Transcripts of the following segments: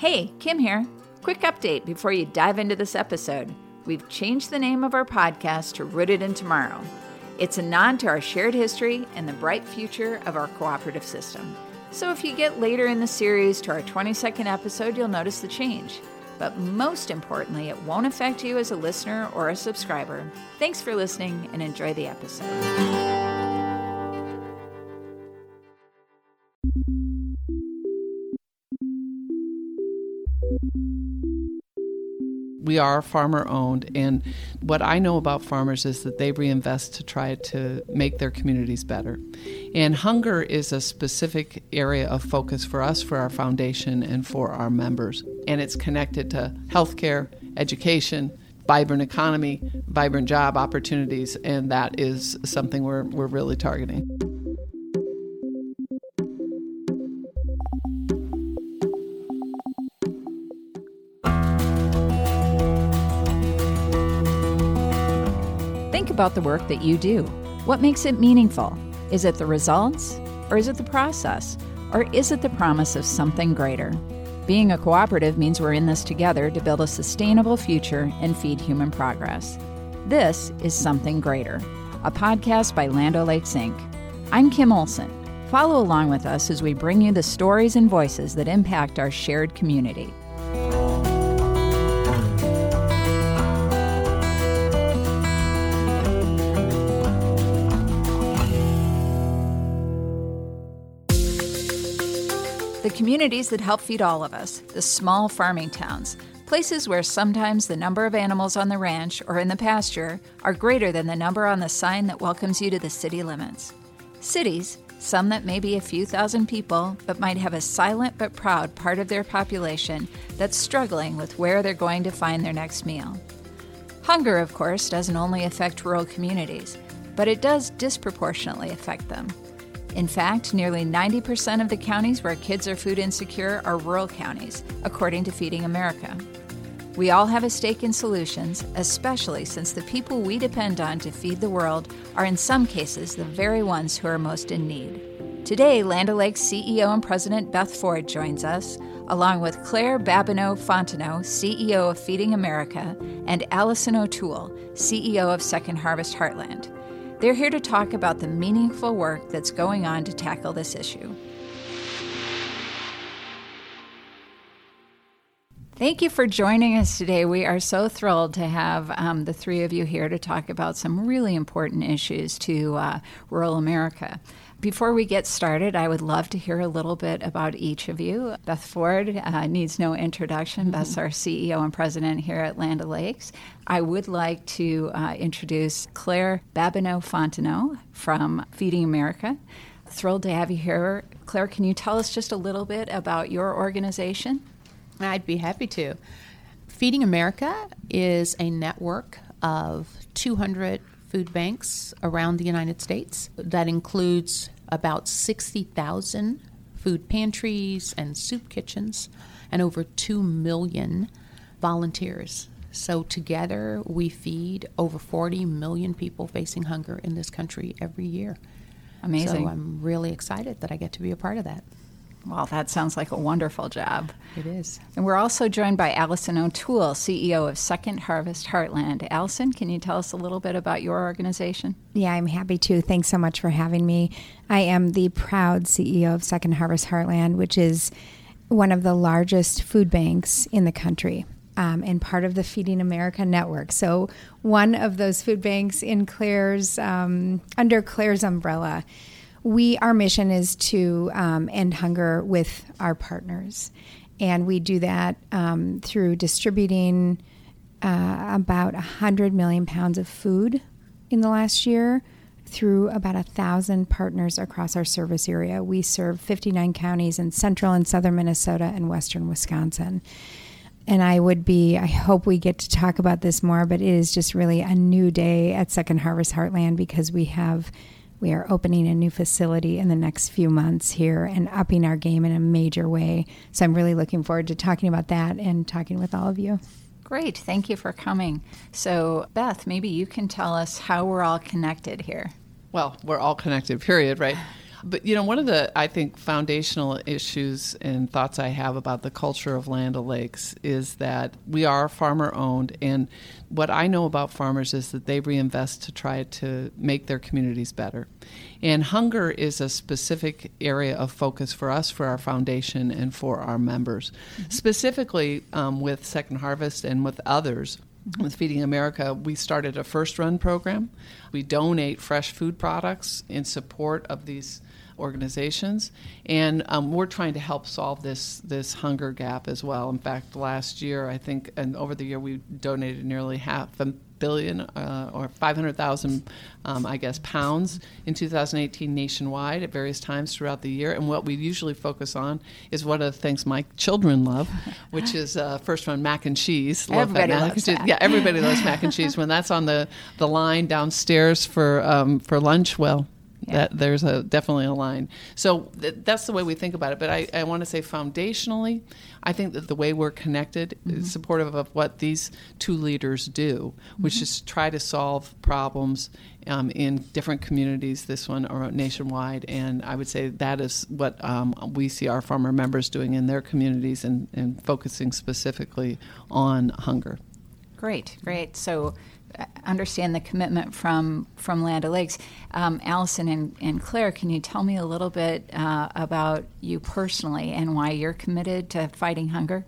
Hey, Kim here. Quick update before you dive into this episode. We've changed the name of our podcast to Rooted in Tomorrow. It's a nod to our shared history and the bright future of our cooperative system. So if you get later in the series to our 22nd episode, you'll notice the change. But most importantly, it won't affect you as a listener or a subscriber. Thanks for listening and enjoy the episode. We are farmer owned and what i know about farmers is that they reinvest to try to make their communities better. And hunger is a specific area of focus for us for our foundation and for our members. And it's connected to healthcare education vibrant economy vibrant job opportunities and that is something we're, we're really targeting about the work that you do. What makes it meaningful? Is it the results? Or is it the process? Or is it the promise of something greater? Being a cooperative means we're in this together to build a sustainable future and feed human progress. This is Something Greater, a podcast by Land O'Lakes Inc. I'm Kim Olson. Follow along with us as we bring you the stories and voices that impact our shared community. The communities that help feed all of us, the small farming towns, places where sometimes the number of animals on the ranch or in the pasture are greater than the number on the sign that welcomes you to the city limits. Cities, some that may be a few thousand people, but might have a silent but proud part of their population that's struggling with where they're going to find their next meal. Hunger, of course, doesn't only affect rural communities, but it does disproportionately affect them. In fact, nearly 90% of the counties where kids are food insecure are rural counties, according to Feeding America. We all have a stake in solutions, especially since the people we depend on to feed the world are in some cases the very ones who are most in need. Today, Land O'Lakes CEO and President Beth Ford joins us, along with Claire Babineaux Fontenot, CEO of Feeding America, and Allison O'Toole, CEO of Second Harvest Heartland. They're here to talk about the meaningful work that's going on to tackle this issue. Thank you for joining us today. We are so thrilled to have um, the three of you here to talk about some really important issues to uh, rural America. Before we get started, I would love to hear a little bit about each of you. Beth Ford uh, needs no introduction. Mm-hmm. Beth's our CEO and president here at Land O'Lakes. I would like to uh, introduce Claire Babineaux Fontenot from Feeding America. Thrilled to have you here. Claire, can you tell us just a little bit about your organization? I'd be happy to. Feeding America is a network of 200 food banks around the United States. That includes about 60,000 food pantries and soup kitchens and over 2 million volunteers. So, together, we feed over 40 million people facing hunger in this country every year. Amazing. So, I'm really excited that I get to be a part of that. Well, that sounds like a wonderful job. It is. And we're also joined by Allison O'Toole, CEO of Second Harvest Heartland. Allison, can you tell us a little bit about your organization? Yeah, I'm happy to. Thanks so much for having me. I am the proud CEO of Second Harvest Heartland, which is one of the largest food banks in the country. Um, and part of the Feeding America network. So, one of those food banks in Claire's, um, under Claire's umbrella we our mission is to um, end hunger with our partners, and we do that um, through distributing uh, about 100 million pounds of food in the last year through about a thousand partners across our service area. We serve 59 counties in central and southern Minnesota and western Wisconsin. And I would be, I hope we get to talk about this more, but it is just really a new day at Second Harvest Heartland because we have we are opening a new facility in the next few months here and upping our game in a major way. So I'm really looking forward to talking about that and talking with all of you. Great. Thank you for coming. So, Beth, maybe you can tell us how we're all connected here. Well, we're all connected, period, right? But you know, one of the I think foundational issues and thoughts I have about the culture of Land O'Lakes is that we are farmer owned, and what I know about farmers is that they reinvest to try to make their communities better. And hunger is a specific area of focus for us, for our foundation, and for our members. Mm-hmm. Specifically, um, with Second Harvest and with others, with Feeding America, we started a first run program. We donate fresh food products in support of these organizations, and um, we're trying to help solve this this hunger gap as well. In fact, last year, I think, and over the year, we donated nearly half a billion uh, or 500,000, um, I guess, pounds in 2018 nationwide at various times throughout the year. And what we usually focus on is one of the things my children love, which is uh, first one mac and cheese. Love everybody mac loves that. Yeah, everybody loves mac and cheese. When that's on the, the line downstairs for um, for lunch, well, yeah. That there's a definitely a line. So th- that's the way we think about it. But I, I want to say foundationally, I think that the way we're connected mm-hmm. is supportive of what these two leaders do, which mm-hmm. is try to solve problems um, in different communities. This one or nationwide, and I would say that is what um, we see our farmer members doing in their communities and, and focusing specifically on hunger. Great, great. So understand the commitment from from Land O'Lakes. Um, Allison and, and, Claire, can you tell me a little bit uh, about you personally and why you're committed to fighting hunger?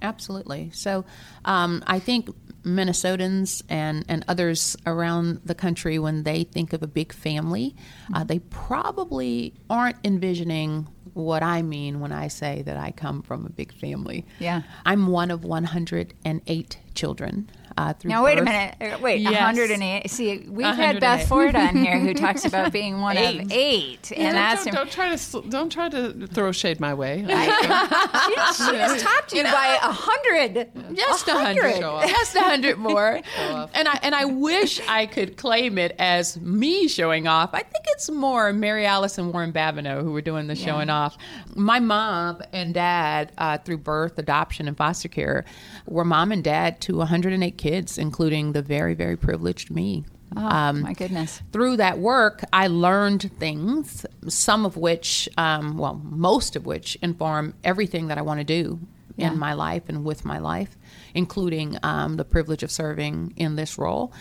Absolutely. So, um, I think Minnesotans and, and others around the country, when they think of a big family, uh, mm-hmm. they probably aren't envisioning what I mean when I say that I come from a big family. Yeah. I'm one of 108 children. Uh, now wait a minute. Uh, wait, yes. 108. See, we've had Beth Ford on here who talks about being one eight. of eight, yeah, and that's don't, don't, try to don't try to throw shade my way. she, she just topped you, you know, by a hundred, just a hundred, just a hundred more. and I and I wish I could claim it as me showing off. I think it's more Mary Alice and Warren Babineaux who were doing the yeah. showing off. My mom and dad, uh, through birth, adoption, and foster care, were mom and dad to 108 kids, including the very, very privileged me. Oh, um, my goodness. Through that work, I learned things, some of which, um, well, most of which inform everything that I want to do yeah. in my life and with my life, including um, the privilege of serving in this role.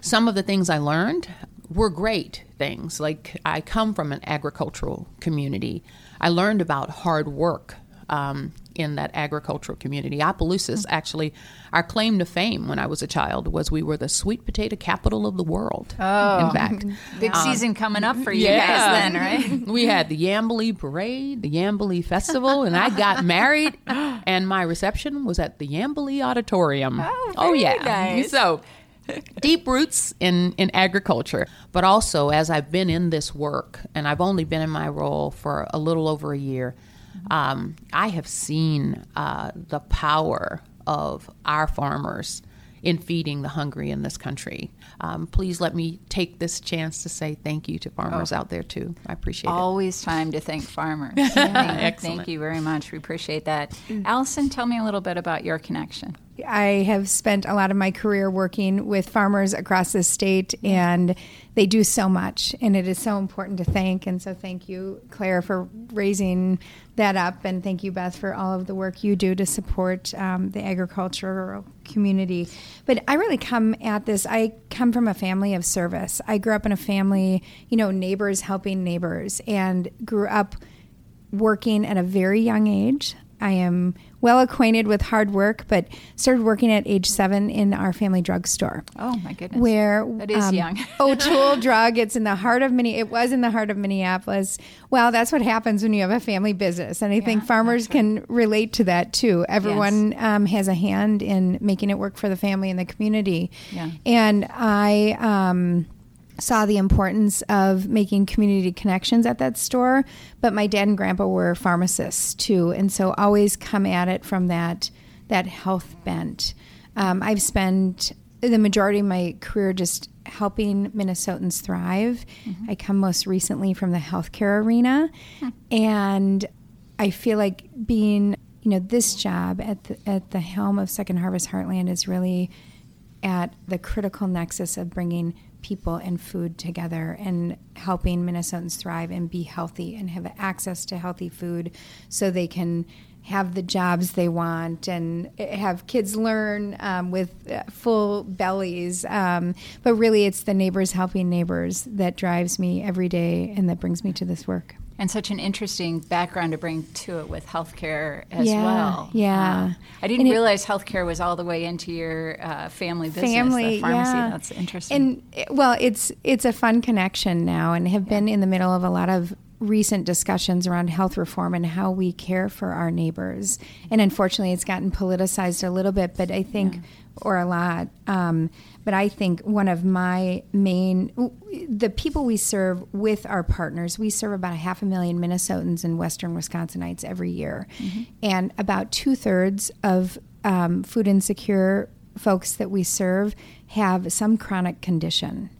Some of the things I learned were great things. Like, I come from an agricultural community. I learned about hard work um, in that agricultural community. Opelousas, mm-hmm. actually, our claim to fame when I was a child was we were the sweet potato capital of the world. Oh, in fact, big um, season coming up for you yeah. guys then, right? we had the Yambilee Parade, the Yambilee Festival, and I got married, and my reception was at the Yambilee Auditorium. Oh, oh yeah. Nice. So deep roots in, in agriculture. But also, as I've been in this work, and I've only been in my role for a little over a year, um, I have seen uh, the power of our farmers in feeding the hungry in this country. Um, please let me take this chance to say thank you to farmers oh. out there too. I appreciate Always it. Always time to thank farmers. thank, thank you very much. We appreciate that. Mm. Allison, tell me a little bit about your connection. I have spent a lot of my career working with farmers across the state, and they do so much, and it is so important to thank. And so, thank you, Claire, for raising that up, and thank you, Beth, for all of the work you do to support um, the agricultural community. But I really come at this. I come from a family of service. I grew up in a family, you know, neighbors helping neighbors, and grew up working at a very young age. I am well acquainted with hard work, but started working at age seven in our family drugstore. Oh my goodness! Where that is um, young. O'Toole Drug. It's in the heart of mini. It was in the heart of Minneapolis. Well, that's what happens when you have a family business, and I yeah, think farmers right. can relate to that too. Everyone yes. um, has a hand in making it work for the family and the community. Yeah. And I. Um, saw the importance of making community connections at that store. But my dad and grandpa were pharmacists too, and so always come at it from that that health bent. Um, I've spent the majority of my career just helping Minnesotans thrive. Mm-hmm. I come most recently from the healthcare arena, hmm. and I feel like being you know this job at the, at the helm of Second Harvest Heartland is really at the critical nexus of bringing people and food together and helping Minnesotans thrive and be healthy and have access to healthy food so they can have the jobs they want and have kids learn um, with uh, full bellies. Um, but really, it's the neighbors helping neighbors that drives me every day and that brings me to this work. And such an interesting background to bring to it with healthcare as yeah, well. Yeah. Uh, I didn't realize healthcare was all the way into your uh, family business, family, the pharmacy. Yeah. That's interesting. And well, it's it's a fun connection now, and have yeah. been in the middle of a lot of recent discussions around health reform and how we care for our neighbors. And unfortunately, it's gotten politicized a little bit, but I think, yeah. or a lot. Um, but I think one of my main, the people we serve with our partners, we serve about a half a million Minnesotans and Western Wisconsinites every year. Mm-hmm. And about two thirds of um, food insecure folks that we serve have some chronic condition.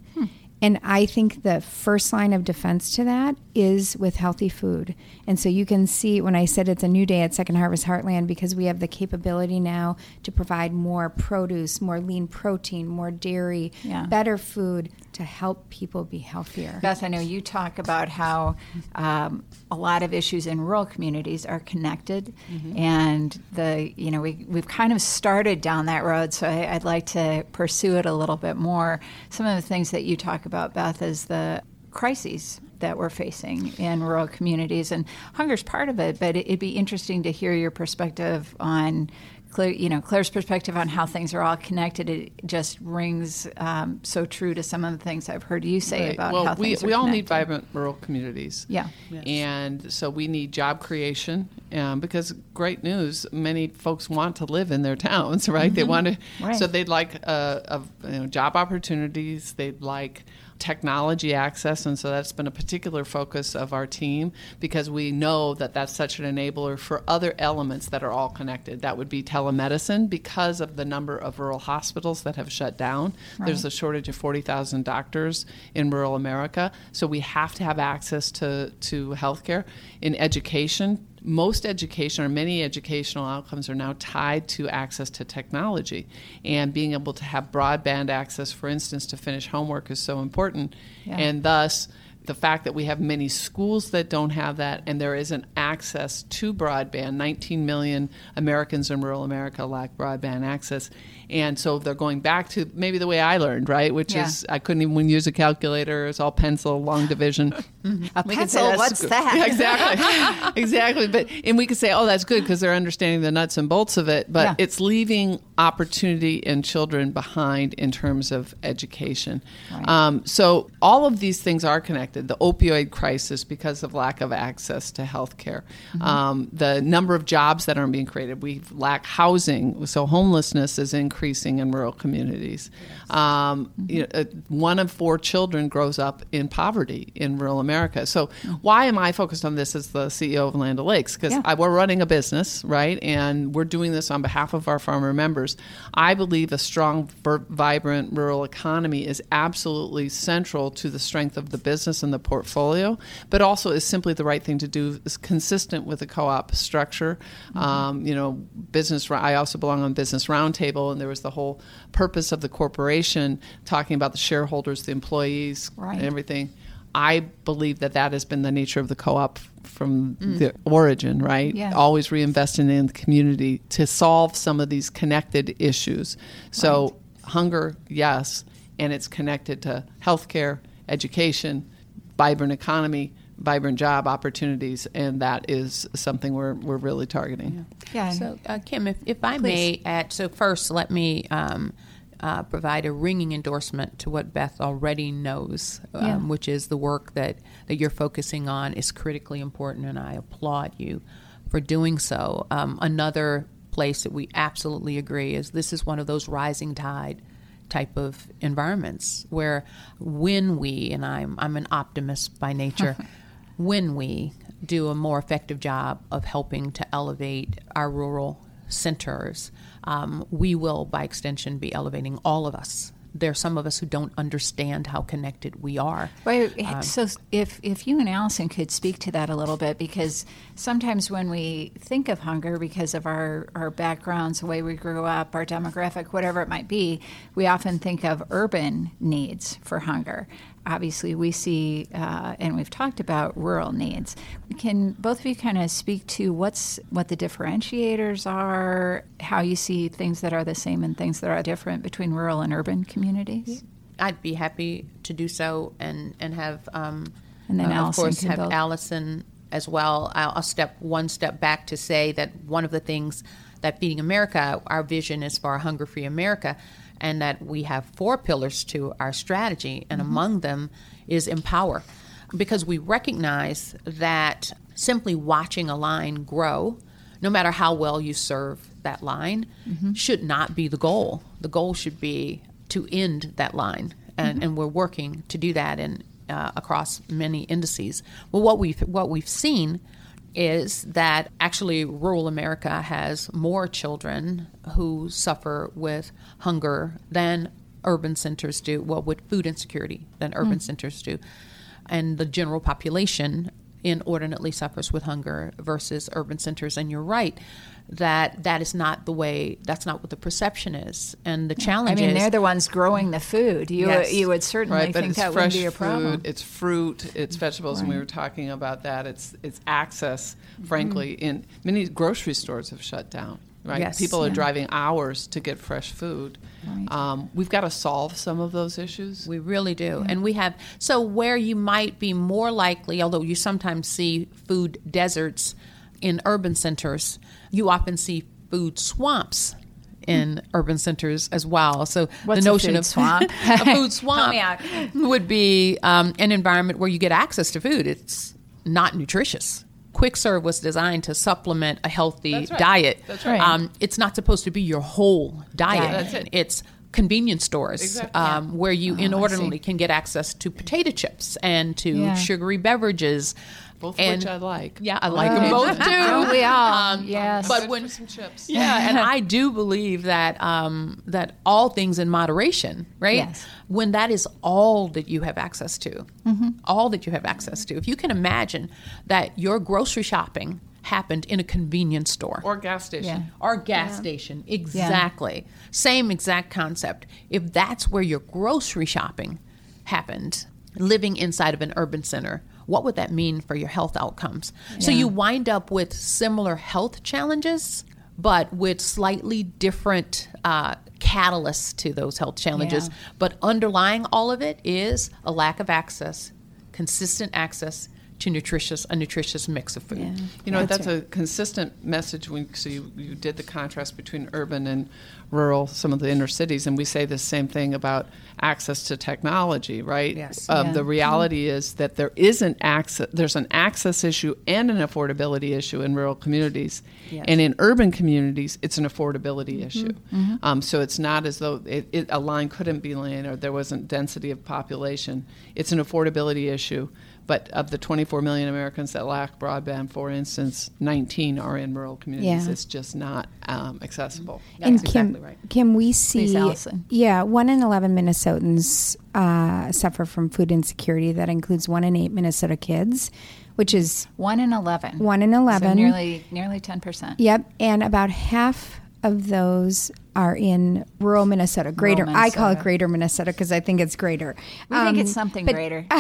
And I think the first line of defense to that is with healthy food. And so you can see when I said it's a new day at Second Harvest Heartland because we have the capability now to provide more produce, more lean protein, more dairy, yeah. better food to help people be healthier. Beth, I know you talk about how um, a lot of issues in rural communities are connected, mm-hmm. and the you know we we've kind of started down that road. So I, I'd like to pursue it a little bit more. Some of the things that you talk about, Beth, is the crises that we're facing in rural communities, and hunger's part of it. But it'd be interesting to hear your perspective on Claire, you know, Claire's perspective on how things are all connected, it just rings um, so true to some of the things I've heard you say right. about well, how we, things we all connected. need vibrant rural communities. Yeah. Yes. And so we need job creation um, because great news, many folks want to live in their towns, right? Mm-hmm. They want to, right. so they'd like uh, uh, you know, job opportunities, they'd like technology access, and so that's been a particular focus of our team because we know that that's such an enabler for other elements that are all connected. That would be telemedicine because of the number of rural hospitals that have shut down. Right. There's a shortage of 40,000 doctors in rural America, so we have to have access to, to healthcare. In education, most education or many educational outcomes are now tied to access to technology. And being able to have broadband access, for instance, to finish homework is so important. Yeah. And thus, the fact that we have many schools that don't have that and there isn't access to broadband 19 million americans in rural america lack broadband access and so they're going back to maybe the way i learned right which yeah. is i couldn't even use a calculator it's all pencil long division a pencil what's good. that yeah, exactly exactly but and we could say oh that's good because they're understanding the nuts and bolts of it but yeah. it's leaving opportunity in children behind in terms of education right. um, so all of these things are connected the opioid crisis because of lack of access to health care, mm-hmm. um, the number of jobs that aren't being created. We lack housing, so homelessness is increasing in rural communities. Um, mm-hmm. you know, uh, one of four children grows up in poverty in rural America. So, why am I focused on this as the CEO of Land O'Lakes? Because yeah. we're running a business, right? And we're doing this on behalf of our farmer members. I believe a strong, vibrant rural economy is absolutely central to the strength of the business and the portfolio, but also is simply the right thing to do. Is consistent with the co-op structure. Mm-hmm. Um, you know, business. I also belong on Business Roundtable, and there was the whole purpose of the corporation talking about the shareholders, the employees, right. and everything. I believe that that has been the nature of the co-op from mm. the origin, right? Yeah. Always reinvesting in the community to solve some of these connected issues. So right. hunger, yes, and it's connected to healthcare, education, vibrant economy, vibrant job opportunities, and that is something we're, we're really targeting. Yeah. yeah. So, uh, Kim, if, if I Please. may add, so first, let me um, uh, provide a ringing endorsement to what Beth already knows, um, yeah. which is the work that, that you're focusing on is critically important, and I applaud you for doing so. Um, another place that we absolutely agree is this is one of those rising tide type of environments where when we and I'm I'm an optimist by nature when we do a more effective job of helping to elevate our rural centers um, we will by extension be elevating all of us there are some of us who don't understand how connected we are. Wait, so if if you and Allison could speak to that a little bit, because sometimes when we think of hunger, because of our our backgrounds, the way we grew up, our demographic, whatever it might be, we often think of urban needs for hunger. Obviously, we see, uh, and we've talked about rural needs. Can both of you kind of speak to what's what the differentiators are, how you see things that are the same and things that are different between rural and urban communities? I'd be happy to do so and and have um, And then uh, of course have build. Allison as well. I'll, I'll step one step back to say that one of the things that Feeding America, our vision is for a hunger-free America, and that we have four pillars to our strategy, and Mm-hmm. among them is empower, because we recognize that simply watching a line grow no matter how well you serve that line, Mm-hmm. should not be the goal. The goal should be to end that line, and, Mm-hmm. and we're working to do that in uh, across many indices. Well, what we've what we've seen is that actually rural America has more children who suffer with hunger than urban centers do. Well, with food insecurity than urban hmm. centers do, and the general population inordinately suffers with hunger versus urban centers. And you're right that that is not the way. That's not what the perception is. And the challenge I mean, is they're the ones growing the food. You Yes. you would certainly right think it's that wouldn't be a problem. food it's fruit it's vegetables and we were talking about that it's it's access frankly in many grocery stores have shut down right Yes. people are Yeah. driving hours to get fresh food Right. um, we've got to solve some of those issues We really do. And we have, so where you might be more likely, although you sometimes see food deserts in urban centers, you often see food swamps in urban centers as well. So What's the notion of swamp? a food swamp would be um, an environment where you get access to food. It's not nutritious. Quick Serve was designed to supplement a healthy That's right. diet. That's right. Um, it's not supposed to be your whole diet. It. It's convenience stores Exactly. um, where you Oh, inordinately can get access to potato chips and to Yeah. sugary beverages. Both of and, which i like Yeah, I like Right. them both too. Don't we all? Um, yes. but Good when for some chips yeah, and I do believe that um, that all things in moderation, right? Yes. When that is all that you have access to, all that you have access to. If you can imagine that your grocery shopping happened in a convenience store or gas station Yeah. or gas station, exactly, same exact concept. If that's where your grocery shopping happened, living inside of an urban center. What would that mean for your health outcomes? So you wind up with similar health challenges, but with slightly different uh, catalysts to those health challenges. Yeah. But underlying all of it is a lack of access, consistent access to nutritious a nutritious mix of food. Yeah. You know, That's that's, a consistent message. When so you, you did the contrast between urban and rural, some of the inner cities, and we say the same thing about access to technology, right? Yes. Um, Yeah. The reality is that there isn't access. There's an access issue and an affordability issue in rural communities, Yes. and in urban communities, it's an affordability issue. Mm-hmm. Um, so it's not as though it, it, a line couldn't be laid or there wasn't density of population. It's an affordability issue. But of the 24 million Americans that lack broadband, for instance, 19 are in rural communities. Yeah. It's just not um, accessible. That's and Kim, exactly right. Kim, we see, yeah, one in eleven Minnesotans uh, suffer from food insecurity. That includes one in eight Minnesota kids, which is One in eleven. one in eleven, So eleven. nearly nearly ten percent. Yep, and about half of those are in rural Minnesota. Greater, I call it Greater Minnesota because I think it's greater. We think Um, it's something but- greater.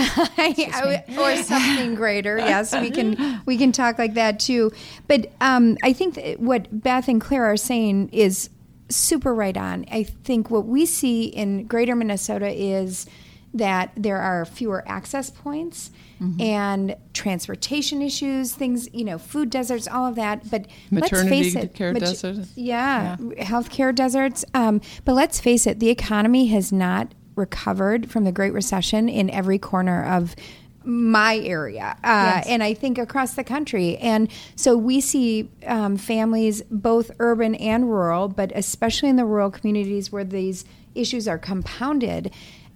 or something greater. Yes, we can we can talk like that too. But um, I think that what Beth and Claire are saying is super right on. I think what we see in Greater Minnesota is that there are fewer access points Mm-hmm. and transportation issues, things you know, food deserts, all of that. But Maternity let's face it, care mat- desert? yeah, healthcare deserts. Um, but let's face it, the economy has not recovered from the Great Recession in every corner of my area, uh, Yes. and I think across the country. And so we see um, families, both urban and rural, but especially in the rural communities where these issues are compounded.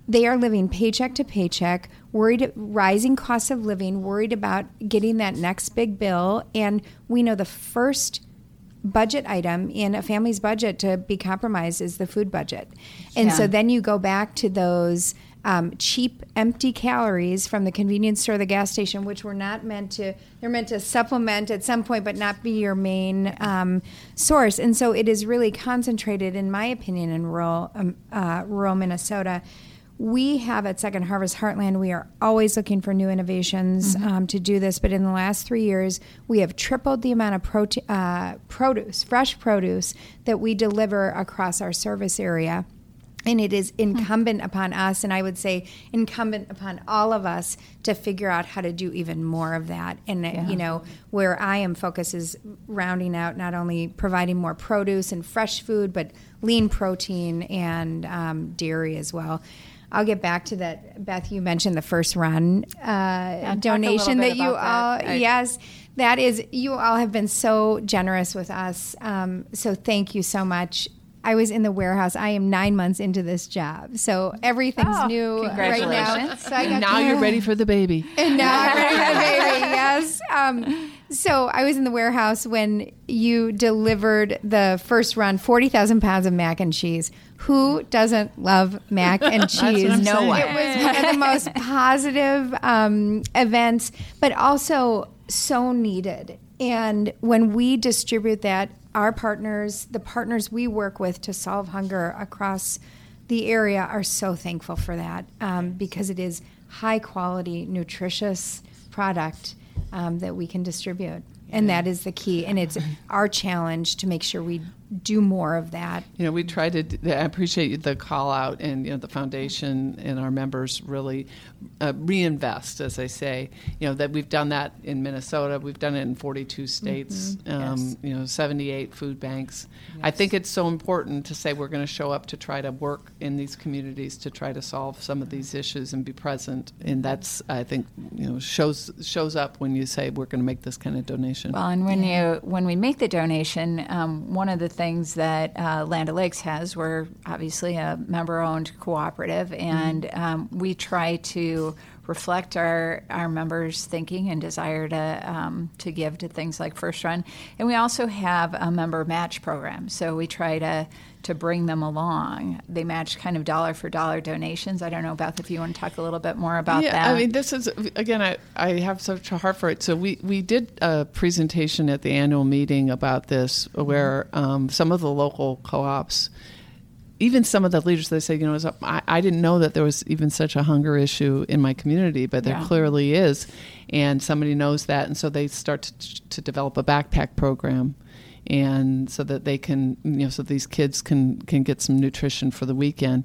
They are living paycheck to paycheck, worried rising costs of living, worried about getting that next big bill. And we know the first budget item in a family's budget to be compromised is the food budget. And yeah. so then you go back to those um, cheap, empty calories from the convenience store, the gas station, which were not meant to, they're meant to supplement at some point, but not be your main um, source. And so it is really concentrated, in my opinion, in rural, um, uh, rural Minnesota. We have at Second Harvest Heartland, we are always looking for new innovations mm-hmm. um, to do this. But in the last three years, we have tripled the amount of prote- uh, produce, fresh produce, that we deliver across our service area and it is incumbent hmm. upon us, and I would say incumbent upon all of us to figure out how to do even more of that. And, yeah. you know, where I am focused is rounding out not only providing more produce and fresh food, but lean protein and um, dairy as well. I'll get back to that. Beth, you mentioned the first run uh, yeah, donation that you all, that. yes, that is, you all have been so generous with us. Um, so thank you so much. I was in the warehouse. I am nine months into this job, so everything's oh, new right now. So and now you're ready for the baby. And now I'm ready for the baby. Yes. Um, so I was in the warehouse when you delivered the first run, forty thousand pounds of mac and cheese. Who doesn't love mac and cheese? no one. It was one of the most positive um, events, but also so needed. And when we distribute that our partners, the partners we work with to solve hunger across the area, are so thankful for that um, because it is high quality, nutritious product um, that we can distribute. And that is the key. And it's our challenge to make sure we do more of that. You know, we try to. I appreciate the call out, and you know, the foundation and our members really uh, reinvest, as I say. You know that we've done that in Minnesota. We've done it in 42 states. Mm-hmm. Um, yes. You know, 78 food banks. Yes. I think it's so important to say we're going to show up to try to work in these communities to try to solve some of these issues and be present. And that's, I think, you know, shows shows up when you say we're going to make this kind of donation. Well, and when you when we make the donation, um, one of the things that uh, Land O'Lakes has. We're obviously a member owned cooperative, and mm-hmm. um, we try to reflect our, our members' thinking and desire to, um, to give to things like First Run. And we also have a member match program. So we try to to bring them along. They match kind of dollar for dollar donations. I don't know, Beth, if you want to talk a little bit more about yeah, that. I mean, this is, again, I, I have such a heart for it. So we, we did a presentation at the annual meeting about this where um, some of the local co ops even some of the leaders they say, you know, I, I, didn't know that there was even such a hunger issue in my community, but there yeah. clearly is, and somebody knows that, and so they start to, to develop a backpack program and so that they can you know so these kids can can get some nutrition for the weekend.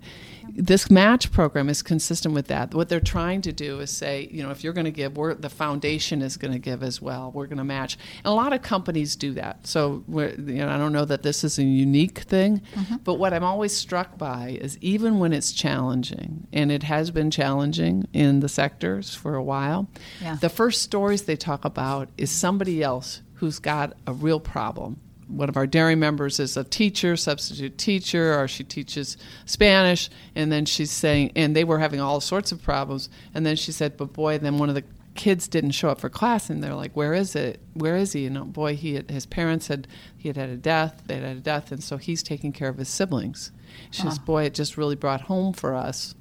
This match program is consistent with that. What they're trying to do is say you know if you're going to give we're the foundation is going to give as well. We're going to match. And a lot of companies do that. So you know i don't know that this is a unique thing mm-hmm. but what i'm always struck by is even when it's challenging and it has been challenging in the sectors for a while yeah. the first stories they talk about is somebody else who's got a real problem one of our dairy members is a teacher, substitute teacher, or she teaches Spanish, and then she's saying, and they were having all sorts of problems, and then she said, but boy, then one of the kids didn't show up for class, and they're like, where is it? Where is he? And oh, boy, he had, his parents had he had had a death, they had had a death, and so he's taking care of his siblings. She says, boy, it just really brought home for us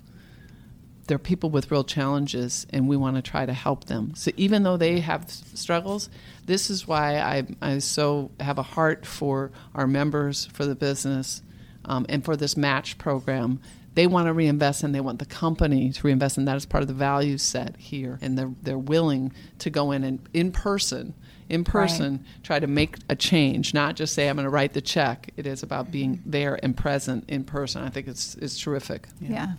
there are people with real challenges and we want to try to help them so even though they have struggles this is why I, I so have a heart for our members, for the business, um, and for this match program. They want to reinvest and they want the company to reinvest, and that is part of the value set here. And they're, they're willing to go in and in person in person right. try to make a change not just say i'm going to write the check it is about being there and present in person i think it's, it's terrific yeah, yeah.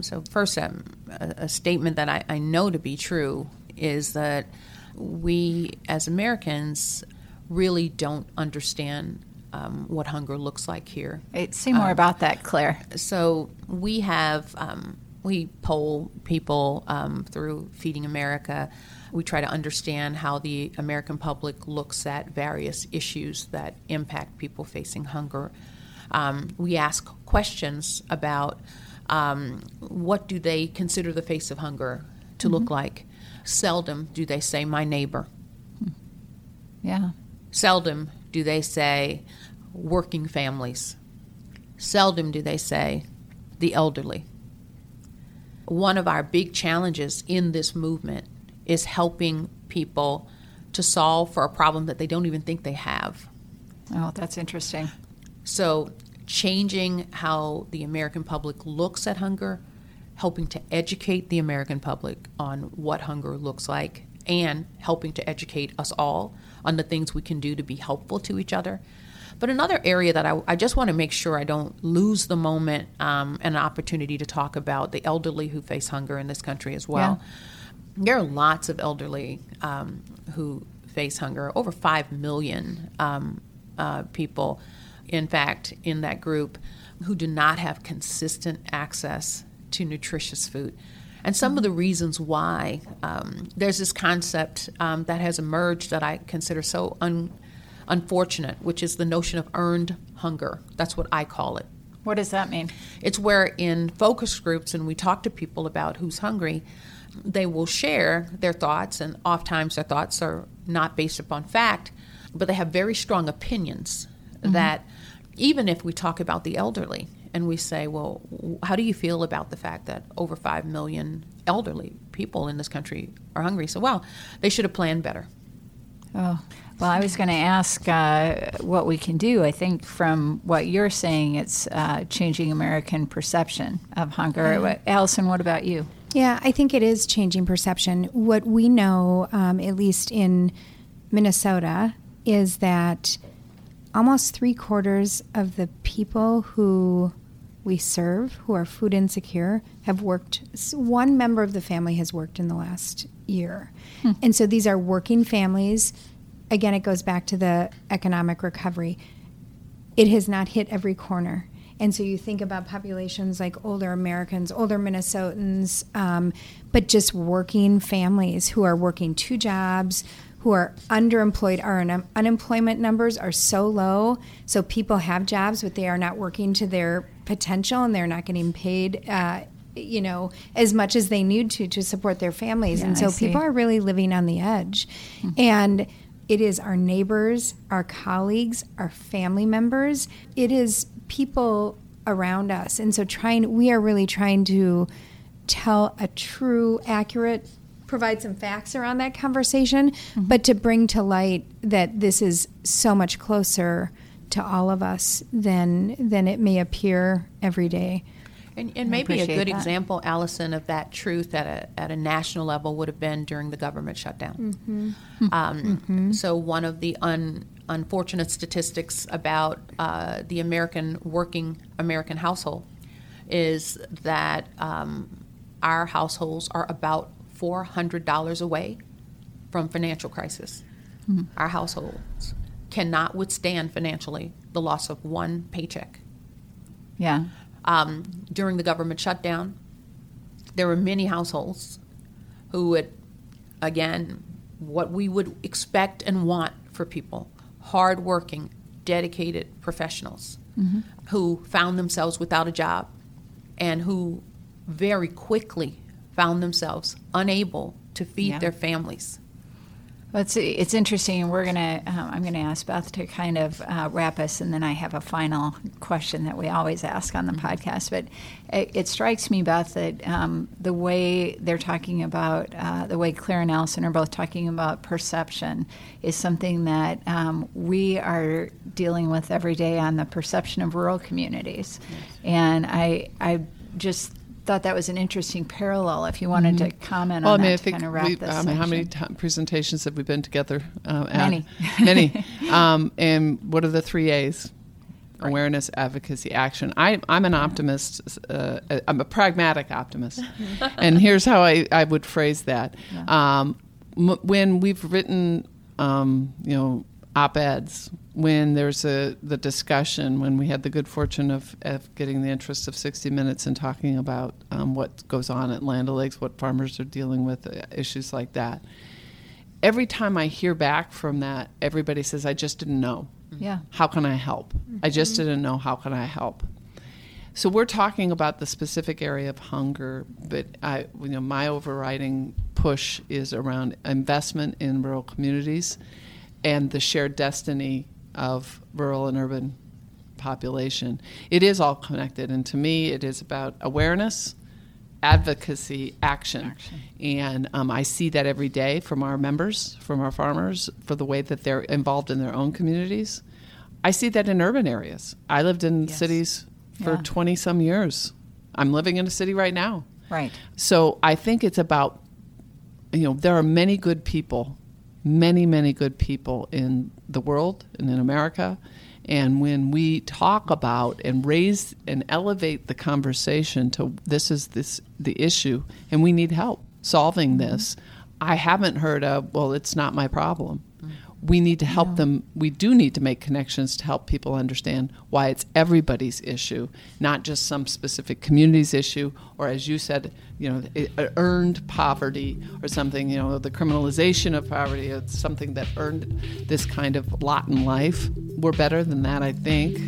So first um, a, a, statement that I, I know to be true is that we as Americans really don't understand um, what hunger looks like here. say more um, about that, Claire. So we have um, we poll people um, through Feeding America. We try to understand how the American public looks at various issues that impact people facing hunger. Um, we ask questions about um, what do they consider the face of hunger to mm-hmm. look like Seldom do they say my neighbor. Yeah. Seldom do they say working families. Seldom do they say the elderly. One of our big challenges in this movement is helping people to solve for a problem that they don't even think they have. Oh, that's interesting. So, changing how the American public looks at hunger, helping to educate the American public on what hunger looks like, and helping to educate us all on the things we can do to be helpful to each other. But another area that I, I just want to make sure I don't lose the moment um, and an opportunity to talk about the elderly who face hunger in this country as well. Yeah. There are lots of elderly um, who face hunger, over 5 million um, uh, people, in fact, in that group who do not have consistent access to nutritious food. And some of the reasons why um, there's this concept um, that has emerged that I consider so un- unfortunate, which is the notion of earned hunger. That's what I call it. What does that mean? It's where in focus groups and we talk to people about who's hungry, they will share their thoughts, and oftentimes their thoughts are not based upon fact, but they have very strong opinions mm-hmm. that even if we talk about the elderly and we say, well, how do you feel about the fact that over 5 million elderly people in this country are hungry? So, well, they should have planned better. Oh, well, I was going to ask uh, what we can do. I think from what you're saying, it's uh, changing American perception of hunger. Mm-hmm. Allison, what about you? Yeah, I think it is changing perception. What we know, um, at least in Minnesota, is that almost three quarters of the people who we serve who are food insecure have worked one member of the family has worked in the last year hmm. and so these are working families again, it goes back to the economic recovery. It has not hit every corner. And so you think about populations like older Americans, older Minnesotans, um, but just working families who are working two jobs, who are underemployed. Our un- unemployment numbers are so low. So people have jobs, but they are not working to their potential and they're not getting paid. Uh, you know, as much as they need to to support their families. Yeah, and so people are really living on the edge. Mm-hmm. And it is our neighbors, our colleagues, our family members. It is people around us. And so trying we are really trying to tell a true, accurate provide some facts around that conversation, mm-hmm. but to bring to light that this is so much closer to all of us than than it may appear every day. And, and maybe a good that. example, Allison, of that truth at a, at a national level would have been during the government shutdown. Mm-hmm. Um, mm-hmm. So, one of the un, unfortunate statistics about uh, the American working American household is that um, our households are about $400 away from financial crisis. Mm-hmm. Our households cannot withstand financially the loss of one paycheck. Yeah um, during the government shutdown, there were many households who would, again, what we would expect and want for people hardworking, dedicated professionals mm-hmm. who found themselves without a job and who very quickly found themselves unable to feed yeah. their families. It's, it's interesting. We're gonna. Uh, I'm gonna ask Beth to kind of uh, wrap us, and then I have a final question that we always ask on the podcast. But it, it strikes me, Beth, that um, the way they're talking about, uh, the way Claire and Allison are both talking about perception, is something that um, we are dealing with every day on the perception of rural communities, yes. and I, I just thought that was an interesting parallel. If you wanted mm-hmm. to comment well, on I mean, that I think kind of wrap we, this. I mean, how many t- presentations have we been together? Uh, many, many. Um, and what are the three A's? Right. Awareness, advocacy, action. I, I'm an optimist. Uh, I'm a pragmatic optimist, and here's how I, I would phrase that. Yeah. Um, m- when we've written, um, you know, op eds when there's a the discussion when we had the good fortune of, of getting the interest of 60 minutes and talking about um, what goes on at Land O'Lakes, what farmers are dealing with, uh, issues like that. Every time I hear back from that, everybody says, "I just didn't know. Yeah, how can I help? Mm-hmm. I just didn't know. How can I help?" So we're talking about the specific area of hunger, but I, you know, my overriding push is around investment in rural communities and the shared destiny of rural and urban population. It is all connected, and to me, it is about awareness, advocacy, action. action. And um, I see that every day from our members, from our farmers, for the way that they're involved in their own communities. I see that in urban areas. I lived in yes. cities for 20 yeah. some years. I'm living in a city right now. Right. So I think it's about, you know, there are many good people, many, many good people in the world and in America. And when we talk about and raise and elevate the conversation to this is this the issue and we need help solving mm-hmm. this, I haven't heard of, well, it's not my problem we need to help yeah. them. We do need to make connections to help people understand why it's everybody's issue, not just some specific community's issue, or as you said, you know, uh, earned poverty or something. You know, the criminalization of poverty. It's something that earned this kind of lot in life. We're better than that, I think.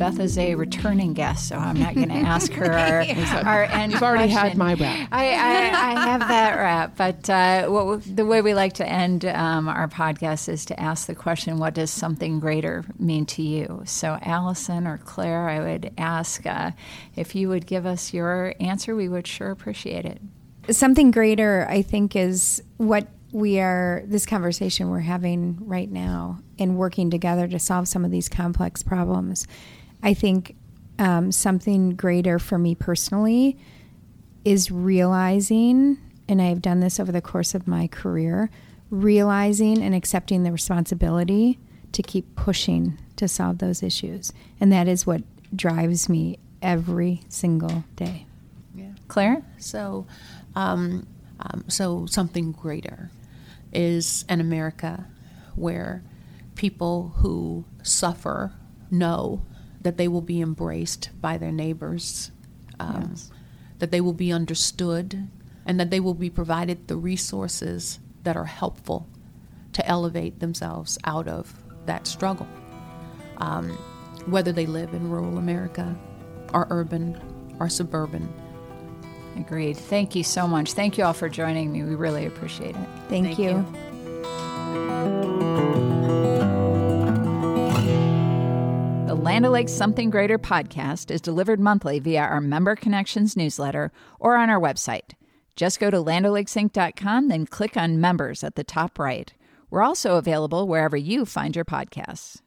Beth is a returning guest, so I'm not going to ask her our, yeah. our end You've already question. had my rap. I, I, I have that rap, but uh, what, the way we like to end um, our podcast is to ask the question, what does something greater mean to you? So Allison or Claire, I would ask uh, if you would give us your answer, we would sure appreciate it. Something greater, I think, is what we are this conversation we're having right now and working together to solve some of these complex problems I think um, something greater for me personally is realizing, and I've done this over the course of my career, realizing and accepting the responsibility to keep pushing to solve those issues. And that is what drives me every single day. Yeah. Claire? So, um, um, so something greater is an America where people who suffer know that they will be embraced by their neighbors, um, yes. that they will be understood, and that they will be provided the resources that are helpful to elevate themselves out of that struggle. Um, whether they live in rural America or urban or suburban. Agreed. Thank you so much. Thank you all for joining me. We really appreciate it. Thank, Thank you. you. Land O'Lakes Something Greater podcast is delivered monthly via our Member Connections newsletter or on our website. Just go to landolakesinc.com, then click on Members at the top right. We're also available wherever you find your podcasts.